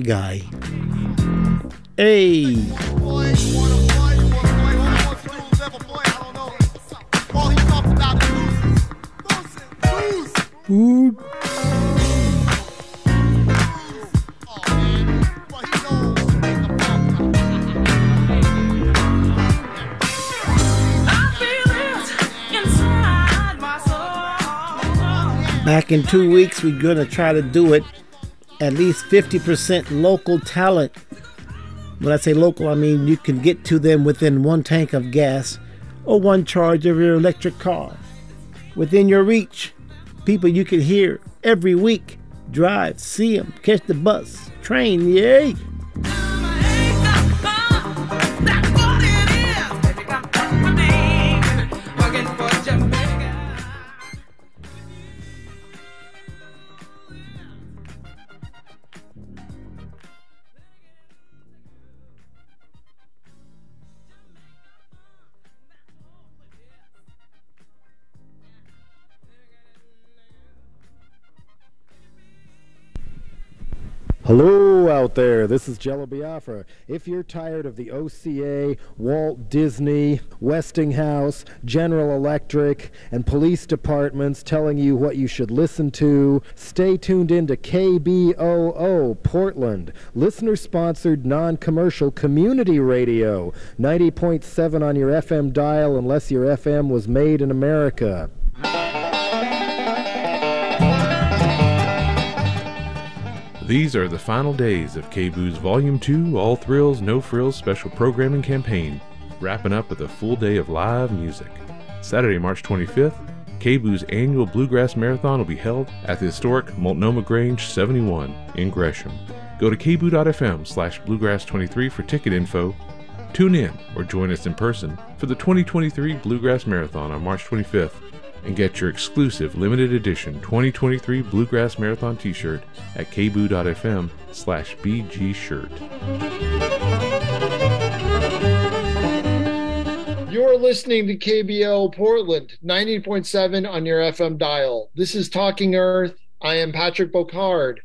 Guy. Hey. Food. Back in two weeks, we're going to try to do it at least 50% local talent. When I say local, I mean you can get to them within one tank of gas or one charge of your electric car. Within your reach, people you can hear every week. Drive, see them, catch the bus, train, yay! Hello out there, this is Jello Biafra. If you're tired of the OCA, Walt Disney, Westinghouse, General Electric, and police departments telling you what you should listen to, stay tuned into KBOO Portland, listener sponsored non commercial community radio, 90.7 on your FM dial unless your FM was made in America. These are the final days of KBOO's Volume 2 All Thrills, No Frills special programming campaign, wrapping up with a full day of live music. Saturday, March 25th, KBOO's annual Bluegrass Marathon will be held at the historic Multnomah Grange 71 in Gresham. Go to kboo.fm slash bluegrass23 for ticket info. Tune in or join us in person for the 2023 Bluegrass Marathon on March 25th and get your exclusive limited edition 2023 Bluegrass Marathon t-shirt at kboo.fm slash bgshirt. You're listening to KBOO Portland, 90.7 on your FM dial. This is Talking Earth. I am Patrick Bocarde,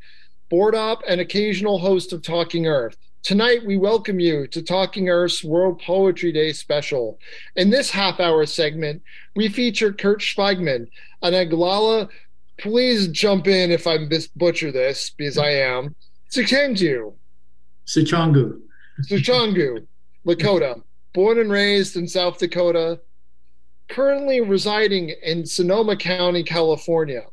board op and occasional host of Talking Earth. Tonight, we welcome you to Talking Earth's World Poetry Day special. In this half hour segment, we feature Kurt Schweigman. And Oglala, please jump in if I butcher this, because I am. Sikhenju. Sichongu. Sichongu, Lakota. Born and raised in South Dakota. Currently residing in Sonoma County, California.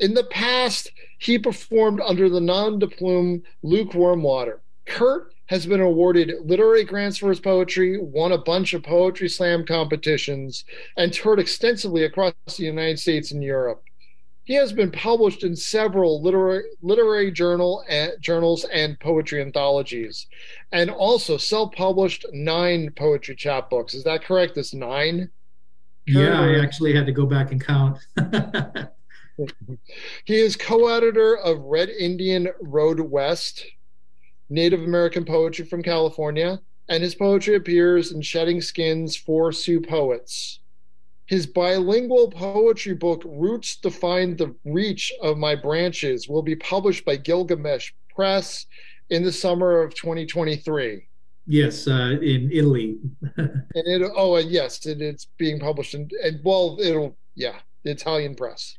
In the past, he performed under the nom de plume Lukewarm Water. Kurt has been awarded literary grants for his poetry, won a bunch of poetry slam competitions, and toured extensively across the United States and Europe. He has been published in several literary, literary journal and, journals and poetry anthologies, and also self-published nine poetry chapbooks. Is that correct? This nine? Yeah, I actually had to go back and count. he is co-editor of Red Indian Road West, Native American poetry from California, and his poetry appears in Shedding Skins Four Sioux Poets. His bilingual poetry book, Roots Define the Reach of My Branches, will be published by Gilgamesh Press in the summer of 2023. Yes, uh, in Italy. and it, oh, uh, yes, it, it's being published in, and well, it'll, yeah, the Italian press.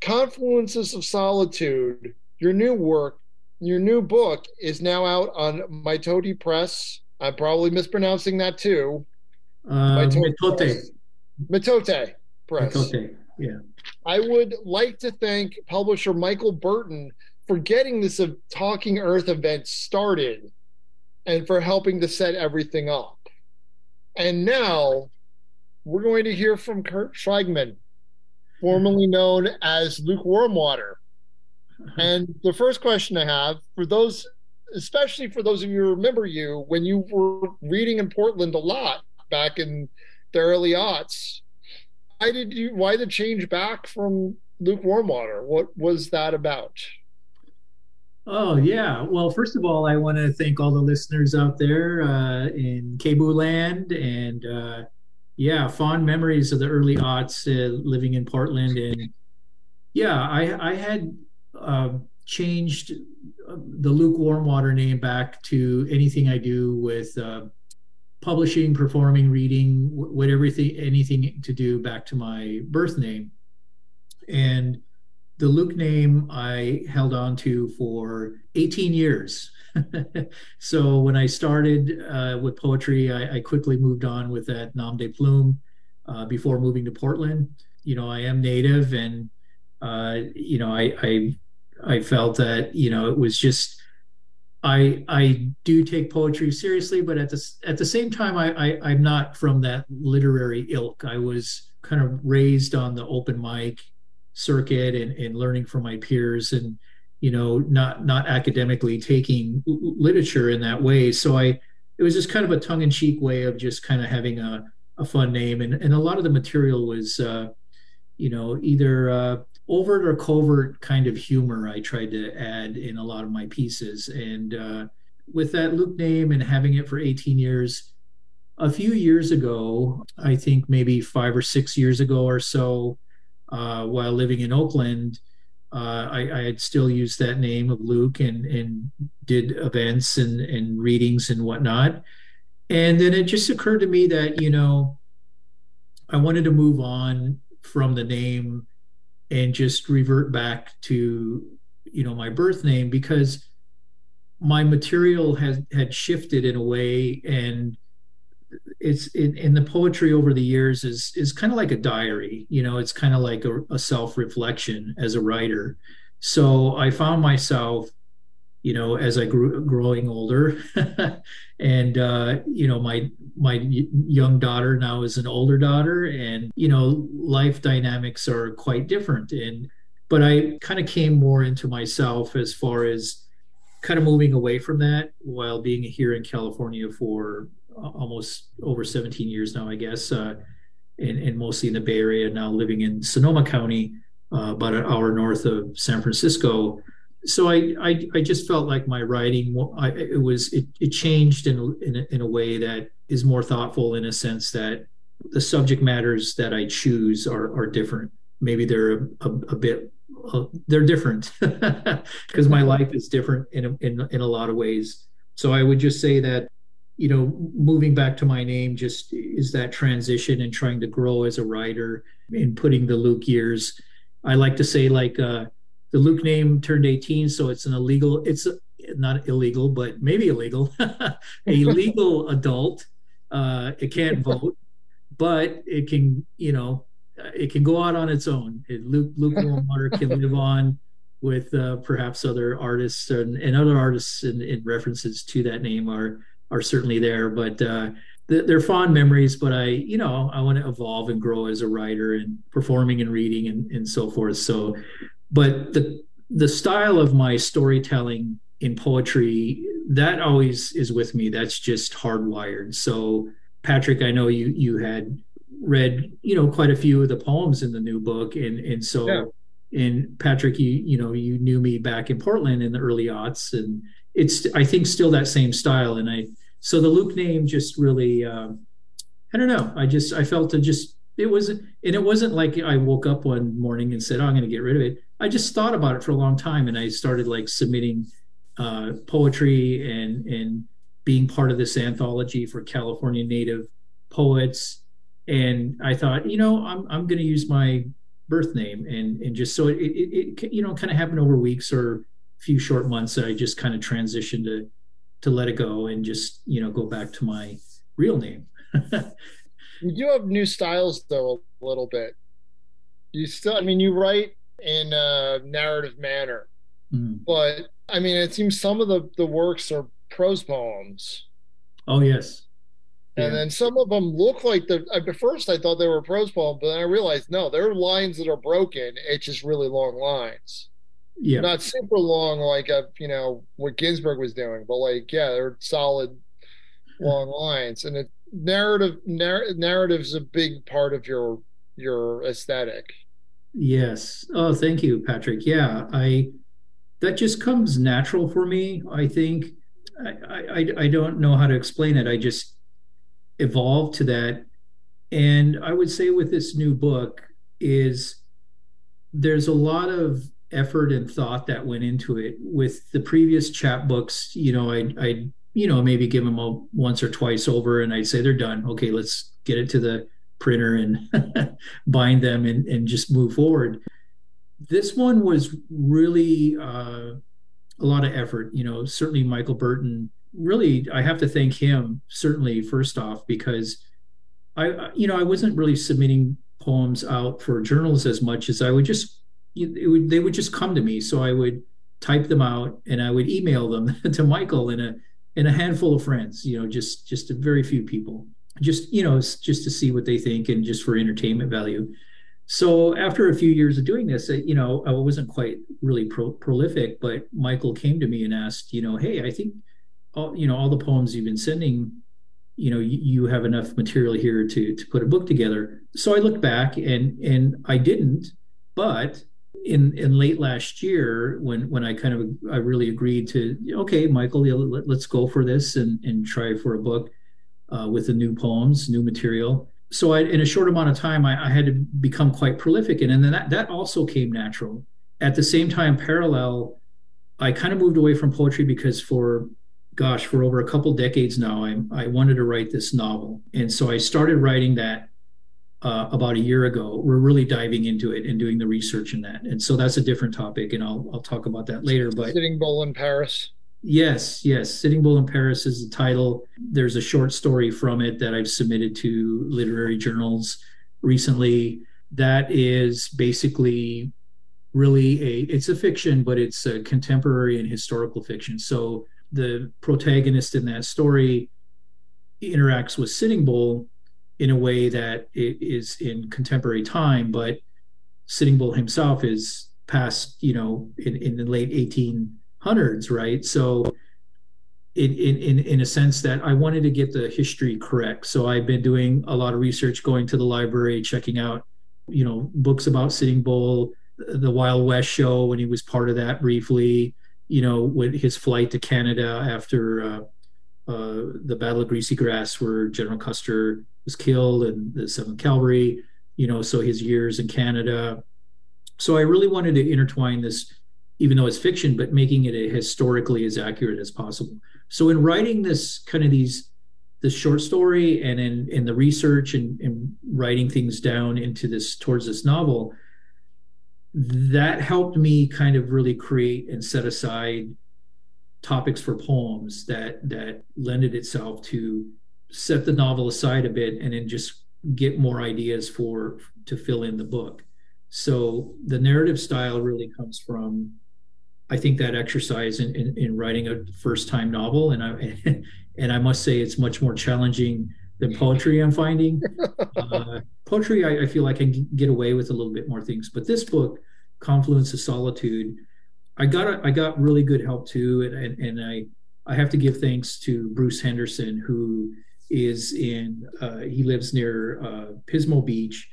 Confluences of Solitude, your new work, your new book is now out on Maitoti Press. I'm probably mispronouncing that too. Uh, Mitote. Mitote Press. Mitote, yeah. I would like to thank publisher Michael Burton for getting this Talking Earth event started and for helping to set everything up. And now we're going to hear from Kurt Schweigman formerly known as lukewarm water. And the first question I have for those, especially for those of you who remember you when you were reading in Portland a lot back in the early aughts, why did you why the change back from lukewarm water? What was that about? Oh yeah. Well, first of all, I want to thank all the listeners out there uh, in KBOO land and uh, yeah, fond memories of the early aughts uh, living in Portland, and yeah, I I had uh, changed uh, the lukewarm water name back to anything I do with uh, publishing, performing, reading, whatever anything to do back to my birth name. And the Luke name I held on to for 18 years. so when I started uh, with poetry, I, I, quickly moved on with that nom de plume uh, before moving to Portland. You know, I am native, and uh, you know, I, I I felt that you know it was just I I do take poetry seriously, but at the at the same time, I, I I'm not from that literary ilk. I was kind of raised on the open mic circuit and, and learning from my peers and you know not not academically taking literature in that way. So i it was just kind of a tongue-in-cheek way of just kind of having a, a fun name. And, and a lot of the material was uh, you know either uh, overt or covert kind of humor i tried to add in a lot of my pieces. And uh, with that luke name and having it for 18 years a few years ago i think maybe five or six years ago or so uh, while living in Oakland, uh, I, I, had still used that name of Luke and, and did events and, and readings and whatnot. And then it just occurred to me that, you know, I wanted to move on from the name and just revert back to, you know, my birth name because my material has had shifted in a way and it's in, the poetry over the years is is kind of like a diary you know it's kind of like a, a self-reflection as a writer. So i found myself you know as i grew growing older and uh you know my my young daughter now is an older daughter and you know life dynamics are quite different. And but i kind of came more into myself as far as kind of moving away from that while being here in california for almost over 17 years now, I guess, uh, and, and, mostly in the Bay Area. Now living in Sonoma County, uh, about an hour north of San Francisco. So I, I, I just felt like my writing, I, it was it, it changed in in a, in a way that is more thoughtful in a sense that the subject matters that I choose are are different. Maybe they're a, a, a bit uh, they're different because my life is different in in in a lot of ways. So I would just say that you know, moving back to my name just is that transition and trying to grow as a writer and putting the Luke years. I like to say like uh, the Luke name turned 18, so it's an illegal. It's not illegal, but maybe illegal. a legal adult. Uh, it can't vote, but it can, you know, it can go out on its own. It, Luke Lukewarm Water can live on with uh, perhaps other artists and, and other artists in, in references to that name are are certainly there. But uh, they're fond memories. But I, you know, I want to evolve and grow as a writer and performing and reading and, and so forth. So, but the the style of my storytelling in poetry that always is with me. That's just hardwired. So, Patrick, I know you you had read you know quite a few of the poems in the new book, and and so. Yeah and Patrick, you you know you knew me back in Portland in the early aughts, and it's I think still that same style. And I so the Luke name just really um, I don't know. I just I felt it just it was and it wasn't like I woke up one morning and said oh, I'm going to get rid of it. I just thought about it for a long time, and I started like submitting uh, poetry and and being part of this anthology for California Native poets. And I thought, you know, I'm I'm going to use my birth name and and just so it, it, it you know kind of happened over weeks or few short months that I just kind of transitioned to to let it go and just you know go back to my real name. you do have new styles though a little bit. You still, I mean, you write in a narrative manner, mm. but I mean, it seems some of the the works are prose poems. Oh yes. And yeah. then some of them look like the. At first, I thought they were prose poems, but then I realized no, they're lines that are broken. It's just really long lines yeah. Not super long like a you know what ginsberg was doing but like yeah they're solid long lines and it narrative narr- narrative's a big part of your your aesthetic. Yes. Oh thank you patrick. Yeah i that just comes natural for me i think. I i, I don't know how to explain it. I just evolved to that. And i would say with this new book is there's a lot of effort and thought that went into it. With the previous chapbooks, you know, I I you know maybe give them a once or twice over, and I'd say they're done. Okay, let's get it to the printer and bind them and and just move forward. This one was really uh, a lot of effort. You know, certainly Michael Burton. Really, I have to thank him certainly first off because I you know I wasn't really submitting poems out for journals as much as I would just would, they would just come to me. So I would type them out and I would email them to Michael and a and a handful of friends. You know, just just a very few people. Just you know, just to see what they think and just for entertainment value. So after a few years of doing this, uh, you know, I wasn't quite really pro- prolific, but Michael came to me and asked, you know, hey, I think, all, you know, all the poems you've been sending you know you, you, have enough material here to to put a book together so i looked back and and i didn't but in in late last year when when i kind of i really agreed to okay michael let, us go for this and and try for a book uh, with the new poems new material so I, in a short amount of time I, I had to become quite prolific and, and then that, that also came natural at the same time parallel i kind of moved away from poetry because for gosh, for over a couple decades now, I, I wanted to write this novel. And so I started writing that uh, about a year ago. We're really diving into it and doing the research in that. And so that's a different topic, and I'll, I'll talk about that later. But Sitting Bull in Paris. Yes, yes. Sitting Bull in Paris is the title. There's a short story from it that I've submitted to literary journals recently. That is basically really a it's a fiction, but it's a contemporary and historical fiction. So the protagonist in that story interacts with Sitting Bull in a way that is in contemporary time, but Sitting Bull himself is past, you know, in, in the late 1800s, right? So, in, in, in a sense that I wanted to get the history correct. So I've been doing a lot of research, going to the library, checking out, you know, books about Sitting Bull, the Wild West show when he was part of that briefly, you know, with his flight to Canada after uh, uh, the Battle of Greasy Grass, where General Custer was killed, and the Seventh Cavalry, you know, so his years in Canada. So I really wanted to intertwine this, even though it's fiction, but making it historically as accurate as possible. So in writing this kind of these this short story and in in the research and, and writing things down into this towards this novel, that helped me kind of really create and set aside topics for poems that that lended itself to set the novel aside a bit and then just get more ideas for to fill in the book. So the narrative style really comes from i think that exercise in, in, in writing a first time novel. And i and i must say it's much more challenging than poetry i'm finding. Uh, poetry I, I, feel like i can get away with a little bit more things. But this book confluence of solitude i got a, i got really good help too and, and, and i i have to give thanks to bruce henderson who is in uh, he lives near uh, pismo beach.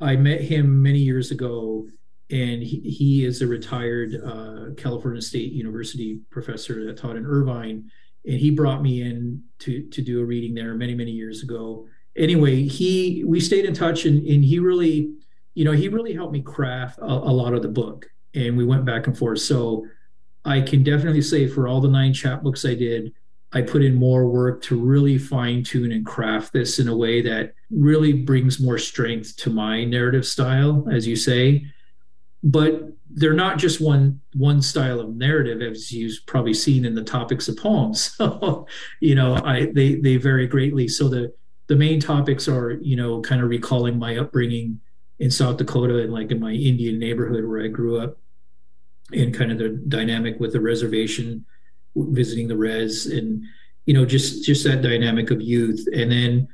I met him many years ago and he, he is a retired uh, california state university professor that taught in irvine and he brought me in to to do a reading there many many years ago. Anyway he we stayed in touch and, and he really you know he really helped me craft a, a lot of the book and we went back and forth. So i can definitely say for all the nine chapbooks i did i put in more work to really fine tune and craft this in a way that really brings more strength to my narrative style as you say. But they're not just one one style of narrative as you've probably seen in the topics of poems. So you know i they they vary greatly. So the the main topics are you know kind of recalling my upbringing in south dakota and like in my indian neighborhood where i grew up and kind of the dynamic with the reservation visiting the res and you know just just that dynamic of youth. And then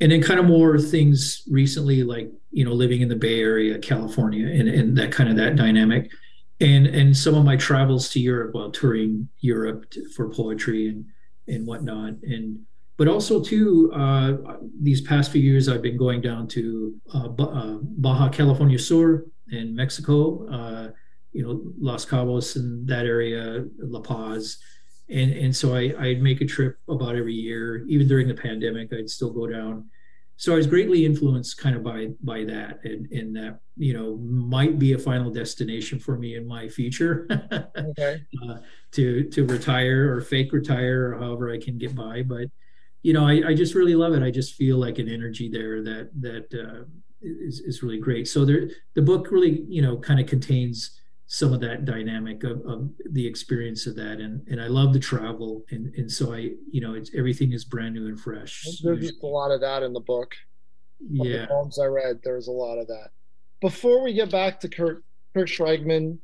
and then kind of more things recently like you know living in the bay area california and, and that kind of that dynamic. And and some of my travels to europe while touring europe for poetry and and whatnot. And but also too uh, these past few years i've been going down to uh, uh baja california sur in mexico uh, you know los cabos and that area la paz and and so I, I'd make a trip about every year. Even during the pandemic, I'd still go down so I was greatly influenced kind of by by that, and and that you know might be a final destination for me in my future. okay. Uh, to to retire or fake retire, or however I can get by, but you know I, I just really love it. I just feel like an energy there that that uh, is is really great. So there, the book really you know kind of contains some of that dynamic of, of, the experience of that and and I love the travel and and so I you know it's everything is brand new and fresh. There's just a lot of that in the book. Yeah. The poems I read, there's a lot of that. Before we get back to Kurt Kurt Schweigman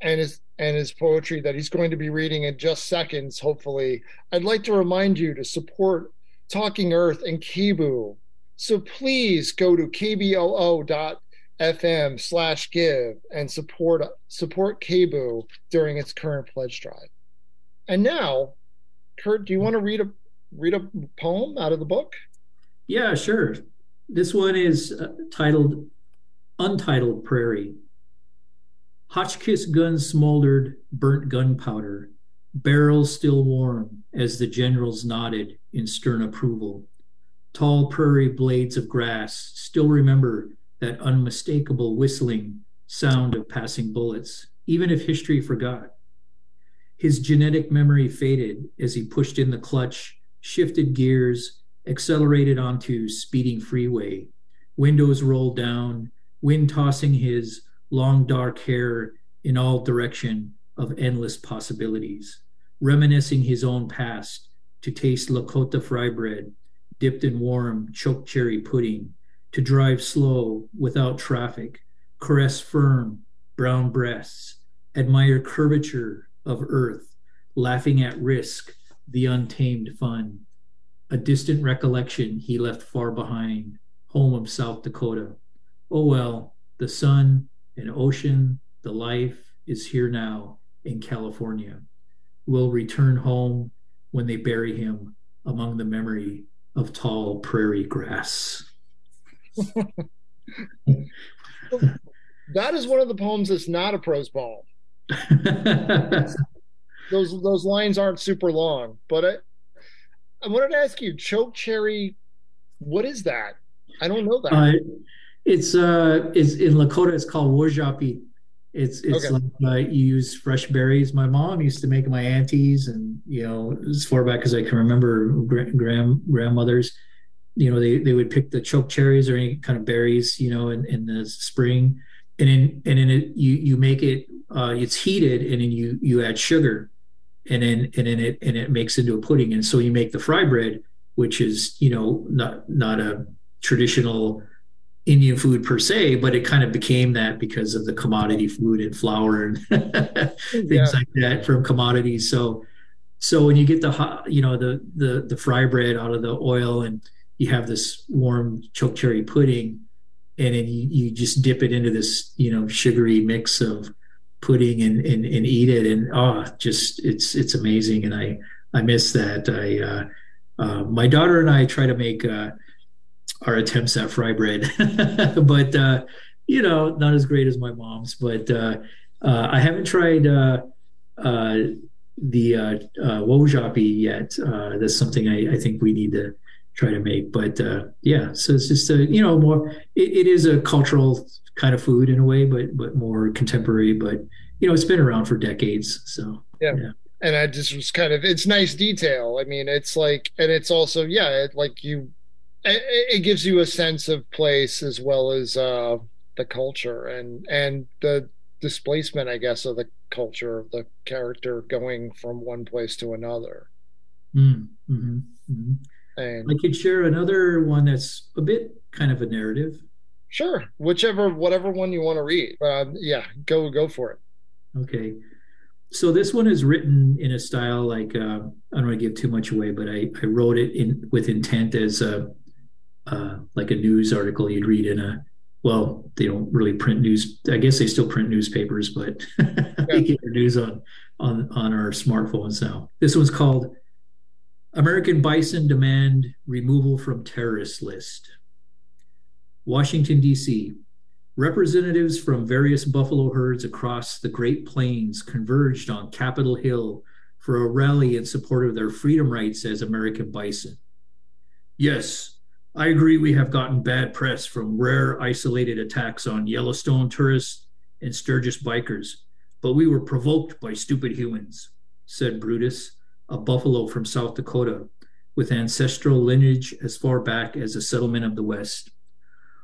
and his and his poetry that he's going to be reading in just seconds, hopefully, I'd like to remind you to support Talking Earth and KBOO. So please go to kboo.com fm slash give and support support KBOO during its current pledge drive. And now, Kurt, do you want to read a read a poem out of the book? Yeah, sure. This one is uh, titled Untitled Prairie. Hotchkiss guns smoldered, burnt gunpowder, barrels still warm as the generals nodded in stern approval. Tall prairie blades of grass still remember that unmistakable whistling sound of passing bullets, even if history forgot. His genetic memory faded as he pushed in the clutch, shifted gears, accelerated onto speeding freeway. Windows rolled down, wind tossing his long dark hair in all direction of endless possibilities, reminiscing his own past to taste Lakota fry bread dipped in warm choke cherry pudding to drive slow without traffic, caress firm brown breasts, admire curvature of earth, laughing at risk, the untamed fun. A distant recollection he left far behind, home of South Dakota. Oh well, the sun and ocean, the life is here now in California. We'll return home when they bury him among the memory of tall prairie grass. that is one of the poems that's not a prose poem. those those lines aren't super long, but I, I wanted to ask you, choke cherry, what is that? I don't know that. Uh, it's uh, it's in Lakota. It's called wojapi. It's it's okay. like uh, you use fresh berries. My mom used to make my aunties, and you know, as far back as I can remember, grand grandmothers you know they, they would pick the choke cherries or any kind of berries you know in, in the spring and in and in it you you make it uh, it's heated and then you you add sugar and then and then it and it makes into a pudding and so you make the fry bread which is you know not not a traditional Indian food per se, but it kind of became that because of the commodity food and flour and things yeah. like that from commodities. So, so when you get the hot, you know, the the the fry bread out of the oil and you have this warm choke cherry pudding and then you, you just dip it into this you know sugary mix of pudding and, and, and eat it and oh just it's it's amazing and i i miss that i uh, uh, my daughter and i try to make uh, our attempts at fry bread but uh, you know not as great as my mom's but uh, uh, i haven't tried the uh, wojapi yet that's something I, I think we need to try to make. But uh, yeah, so it's just a you know more. It, it is a cultural kind of food in a way, but but more contemporary. But you know, it's been around for decades. So yeah. yeah. And I just was kind of it's nice detail. I mean, it's like, and it's also yeah, it, like you, it, it gives you a sense of place as well as uh, the culture and and the displacement, I guess, of the culture of the character going from one place to another. Mm, mm-hmm, mm-hmm. And I could share another one that's a bit kind of a narrative. Sure, whichever, whatever one you want to read. Uh, yeah, go go for it. Okay, so this one is written in a style like uh, I don't want to give too much away, but I, I wrote it in with intent as a uh, like a news article you'd read in a well they don't really print news i guess they still print newspapers but they get your news on on on our smartphones now this one's called American bison demand removal from terrorist list. Washington, D.C. Representatives from various buffalo herds across the Great Plains converged on Capitol Hill for a rally in support of their freedom rights as American bison. Yes, I agree we have gotten bad press from rare isolated attacks on Yellowstone tourists and Sturgis bikers, but we were provoked by stupid humans, said Brutus, a buffalo from South Dakota with ancestral lineage as far back as the settlement of the West.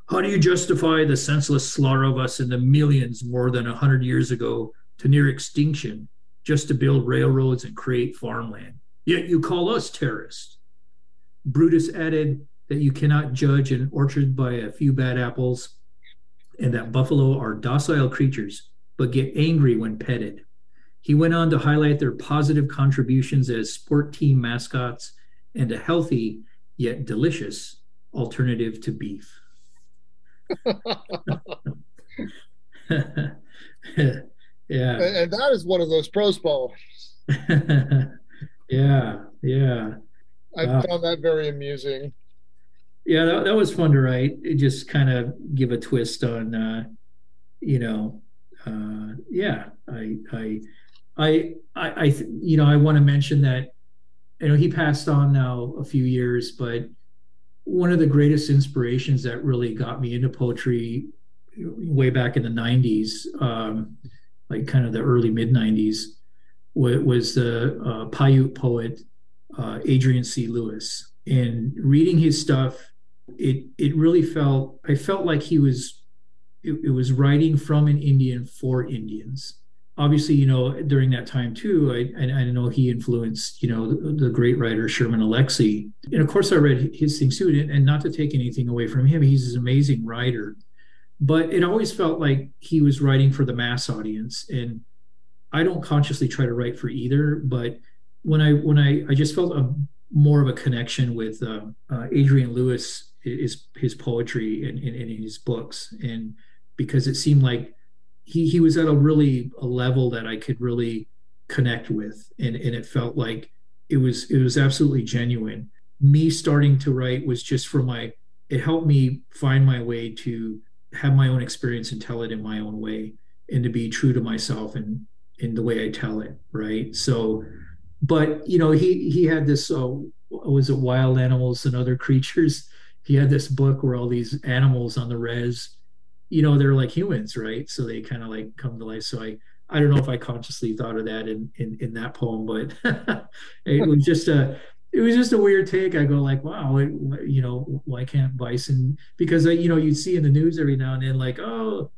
How do you justify the senseless slaughter of us in the millions more than a hundred years ago to near extinction just to build railroads and create farmland? Yet you call us terrorists. Brutus added that you cannot judge an orchard by a few bad apples and that buffalo are docile creatures but get angry when petted. He went on to highlight their positive contributions as sport team mascots and a healthy yet delicious alternative to beef. yeah. And that is one of those pros ball. yeah, yeah. I uh, found that very amusing. Yeah, that, that was fun to write. It just kind of give a twist on, uh, you know, uh, yeah. I, I, I, I, I, you know, I want to mention that, you know, he passed on now a few years, but one of the greatest inspirations that really got me into poetry way back in the 90s, um, like kind of the early mid 90s, was the uh, Paiute poet uh, Adrian C. Louis. And reading his stuff, it it really felt I felt like he was it, it was writing from an Indian for Indians obviously, you know, during that time too, I, I, know he influenced, you know, the, the, great writer Sherman Alexie. And of course, I read his things too. And not to take anything away from him, he's an amazing writer. But it always felt like he was writing for the mass audience. And I don't consciously try to write for either. But when I when I I just felt a more of a connection with uh, uh, Adrian Louis, his his poetry and in his books, and because it seemed like he he was at a really a level that I could really connect with, and and it felt like it was it was absolutely genuine. Me starting to write was just for my it helped me find my way to have my own experience and tell it in my own way and to be true to myself and in the way I tell it, right? So, but you know, he he had this uh, was it wild animals and other creatures. He had this book where all these animals on the res you know they're like humans right? So they kind of like come to life. So i i don't know if i consciously thought of that in in, in that poem but it was just a it was just a weird take. I go like wow it, you know why can't bison? Because uh, you know you'd see in the news every now and then like oh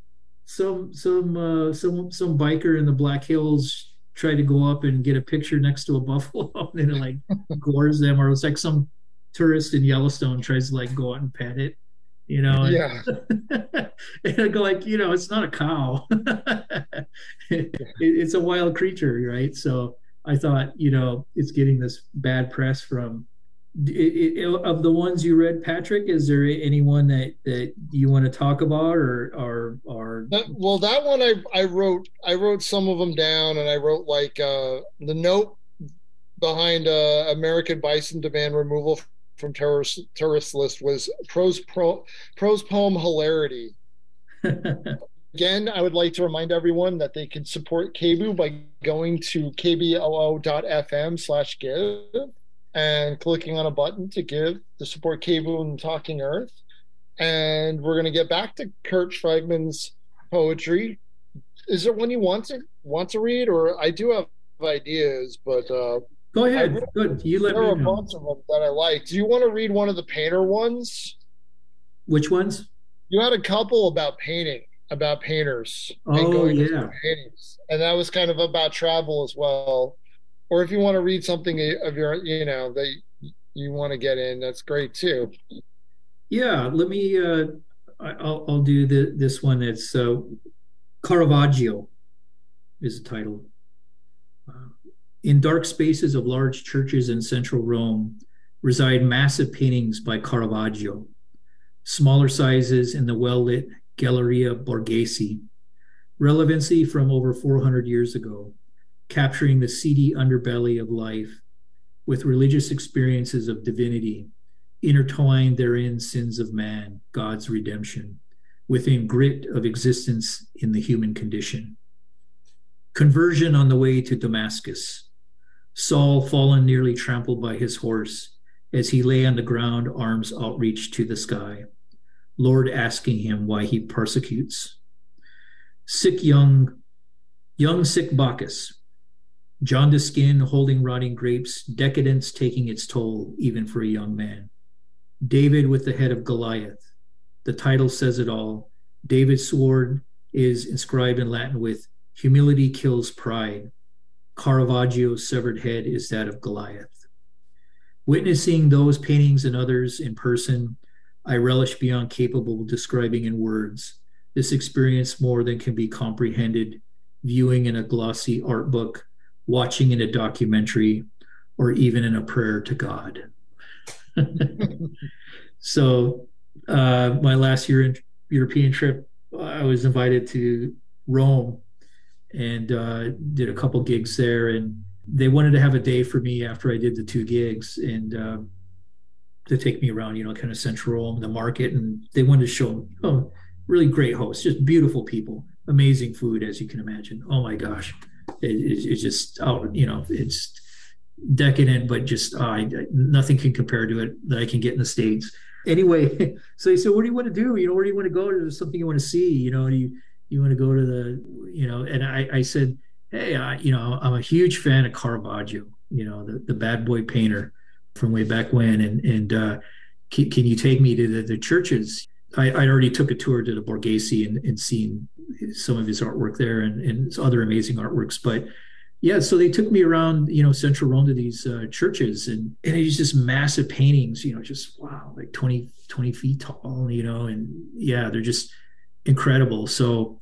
some some uh some some biker in the black hills tried to go up and get a picture next to a buffalo and it like gores them or it's like some tourist in yellowstone tries to like go out and pet it you know and, yeah. and I go like you know it's not a cow. It, it's a wild creature right? So i thought you know it's getting this bad press from it, it, of the ones you read patrick is there anyone that that you want to talk about or or or that, well that one i i wrote i wrote some of them down and i wrote like uh the note behind uh american bison demand removal from terrorist terrorist list was prose pro, prose poem hilarity. Again, I would like to remind everyone that they can support KBOO by going to kboo.fm slash give and clicking on a button to give to support KBOO and Talking Earth. And we're going to get back to Kurt Schweigman's poetry. Is there one you want to want to read, or I do have ideas, but uh, Go ahead. Good. You let there me are a bunch of them that I like. Do you want to read one of the painter ones? Which ones? You had a couple about painting, about painters. Oh yeah. Paintings. And that was kind of about travel as well. Or if you want to read something of your, you know, that you want to get in, that's great too. Yeah. Let me. uh I'll, I'll do the, this one. It's uh, Caravaggio is the title. In dark spaces of large churches in central Rome reside massive paintings by Caravaggio, smaller sizes in the well lit Galleria Borghese. Relevancy from over 400 years ago, capturing the seedy underbelly of life with religious experiences of divinity, intertwined therein sins of man, God's redemption, within grit of existence in the human condition. Conversion on the way to Damascus, Saul fallen nearly trampled by his horse, as he lay on the ground, arms outreached to the sky. Lord asking him why he persecutes. Sick young, young sick Bacchus, jaundiced skin holding rotting grapes, decadence taking its toll, even for a young man. David with the head of Goliath. The title says it all. David's sword is inscribed in Latin with humility kills pride. Caravaggio's severed head is that of Goliath. Witnessing those paintings and others in person, I relish beyond capable describing in words. This experience more than can be comprehended viewing in a glossy art book, watching in a documentary, or even in a prayer to God. so, uh, my last year European trip, I was invited to Rome and uh, did a couple gigs there. And they wanted to have a day for me after I did the two gigs and uh, to take me around, you know, kind of central Rome, the market. And they wanted to show, oh, really great hosts, just beautiful people, amazing food, as you can imagine. Oh my gosh. It, it, it's just, oh, you know, it's decadent, but just uh, nothing can compare to it that I can get in the States. Anyway, so they said, what do you want to do? You know, where do you want to go? Is there something you want to see? You know, you, you want to go to the, you know, and I, I said, hey, I, you know, I'm a huge fan of Caravaggio, you know, the, the bad boy painter from way back when. And, and uh, can, can you take me to the, the churches? I, I already took a tour to the Borghese and, and seen some of his artwork there and, and other amazing artworks. But yeah, so they took me around, you know, central Rome to these uh, churches and, and it's just massive paintings, you know, just wow, like 20, 20 feet tall, you know, and yeah, they're just, incredible. So,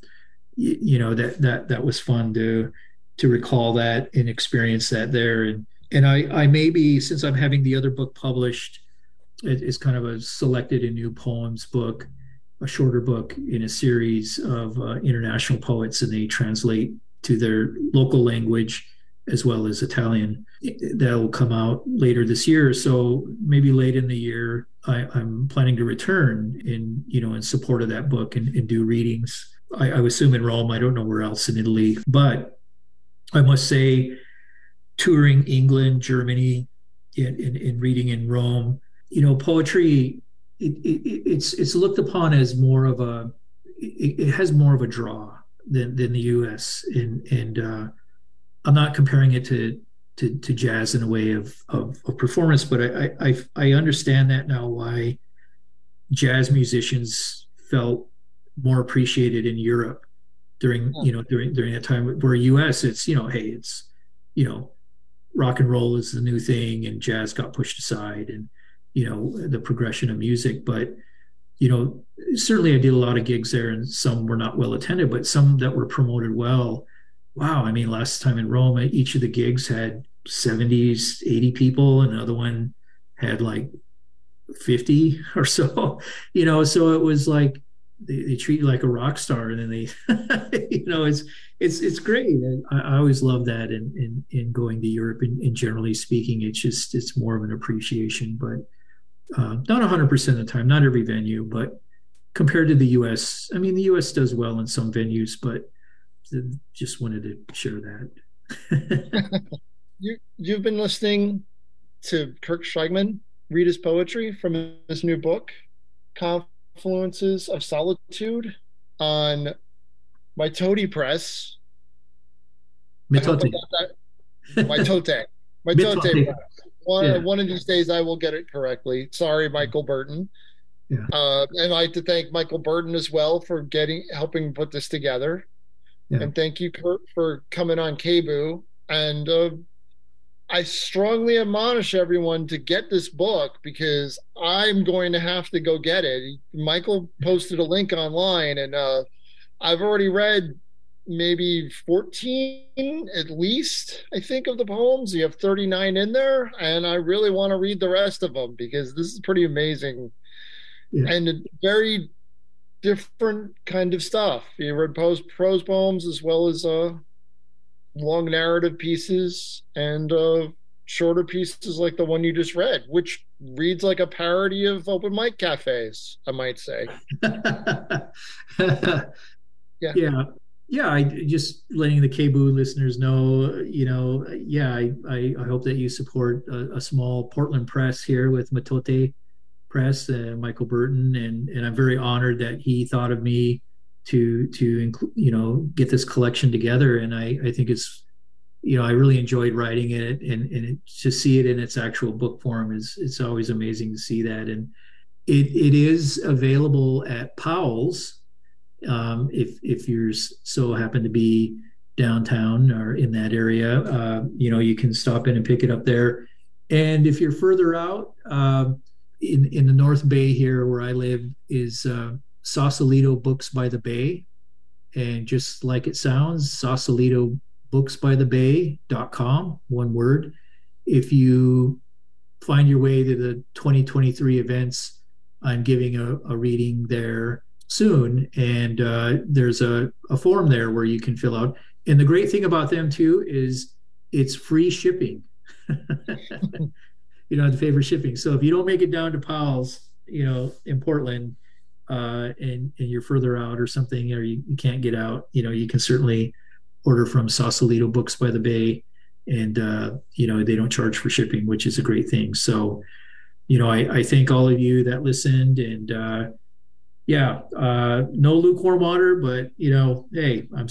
you, you know that that that was fun to to recall that and experience that there. And and I I maybe since I'm having the other book published, it, it's kind of a selected and new poems book, a shorter book in a series of uh, international poets, and they translate to their local language as well as Italian. That will come out later this year. So maybe late in the year, I, am planning to return in you know in support of that book and, and do readings. I, I assume in Rome. I don't know where else in Italy, but I must say, touring England, Germany, in, in reading in Rome, you know, poetry. It, it, it's it's looked upon as more of a it, it, has more of a draw than than the U.S. and and uh, I'm not comparing it to to, to jazz in a way of, of, of performance, but I, I, I understand that now why jazz musicians felt more appreciated in Europe during hmm. you know during during that time where US it's you know hey it's you know rock and roll is the new thing and jazz got pushed aside and you know the progression of music but you know certainly I did a lot of gigs there and some were not well attended but some that were promoted well wow, I mean, last time in Rome, each of the gigs had 70s, 80 people, another one had like 50 or so, you know, so it was like they, they treat you like a rock star and then they, you know, it's, it's, it's great. I, I always love that. And in, in, in, going to Europe and, and, generally speaking, it's just, it's more of an appreciation, but uh, not hundred percent of the time, not every venue, but compared to the U.S., I mean, the U.S. does well in some venues, but just wanted to share that. you you've been listening to Kirk Schweigman read his poetry from his new book, Confluences of Solitude, on Mitote Press. Mitote. Mitote. Mitote Press. One, yeah. one of these days I will get it correctly. Sorry, Michael Burton. Yeah. Uh, and I'd like to thank Michael Burton as well for getting helping put this together. Yeah. And thank you, Kurt, for coming on KBOO. And uh, I strongly admonish everyone to get this book because I'm going to have to go get it. Michael posted a link online, and uh, I've already read maybe 14 at least, I think, of the poems. You have 39 in there, and I really want to read the rest of them because this is pretty amazing. Yeah. And very different kind of stuff. You read prose, prose poems as well as uh, long narrative pieces and uh, shorter pieces like the one you just read, which reads like a parody of open mic cafes, I might say. yeah. Yeah. yeah, I just letting the KBOO listeners know, you know, yeah, I, I, I hope that you support a, a, small Portland press here with Mitote Press, uh, Michael Burton, and and I'm very honored that he thought of me to to you know, get this collection together. And I I think it's, you know, I really enjoyed writing it, and and it, to see it in its actual book form is it's always amazing to see that, and it it is available at Powell's um, if if you're so happen to be downtown or in that area, uh, you know you can stop in and pick it up there. And if you're further out uh, in in the North Bay here, where I live, is uh, Sausalito Books by the Bay, and just like it sounds, Sausalito Books by the Bay.com, one word. If you find your way to the 2023 events, I'm giving a, a reading there soon. And uh, there's a, a form there where you can fill out. And the great thing about them too is it's free shipping. you know, the favor shipping. So if you don't make it down to Powell's, you know, in Portland, uh, and and you're further out or something, or you, you can't get out, you know, you can certainly order from Sausalito Books by the Bay, and uh, you know they don't charge for shipping, which is a great thing. So, you know, I, I thank all of you that listened, and uh, yeah, uh, no Luke Warm Water, but you know, hey, I'm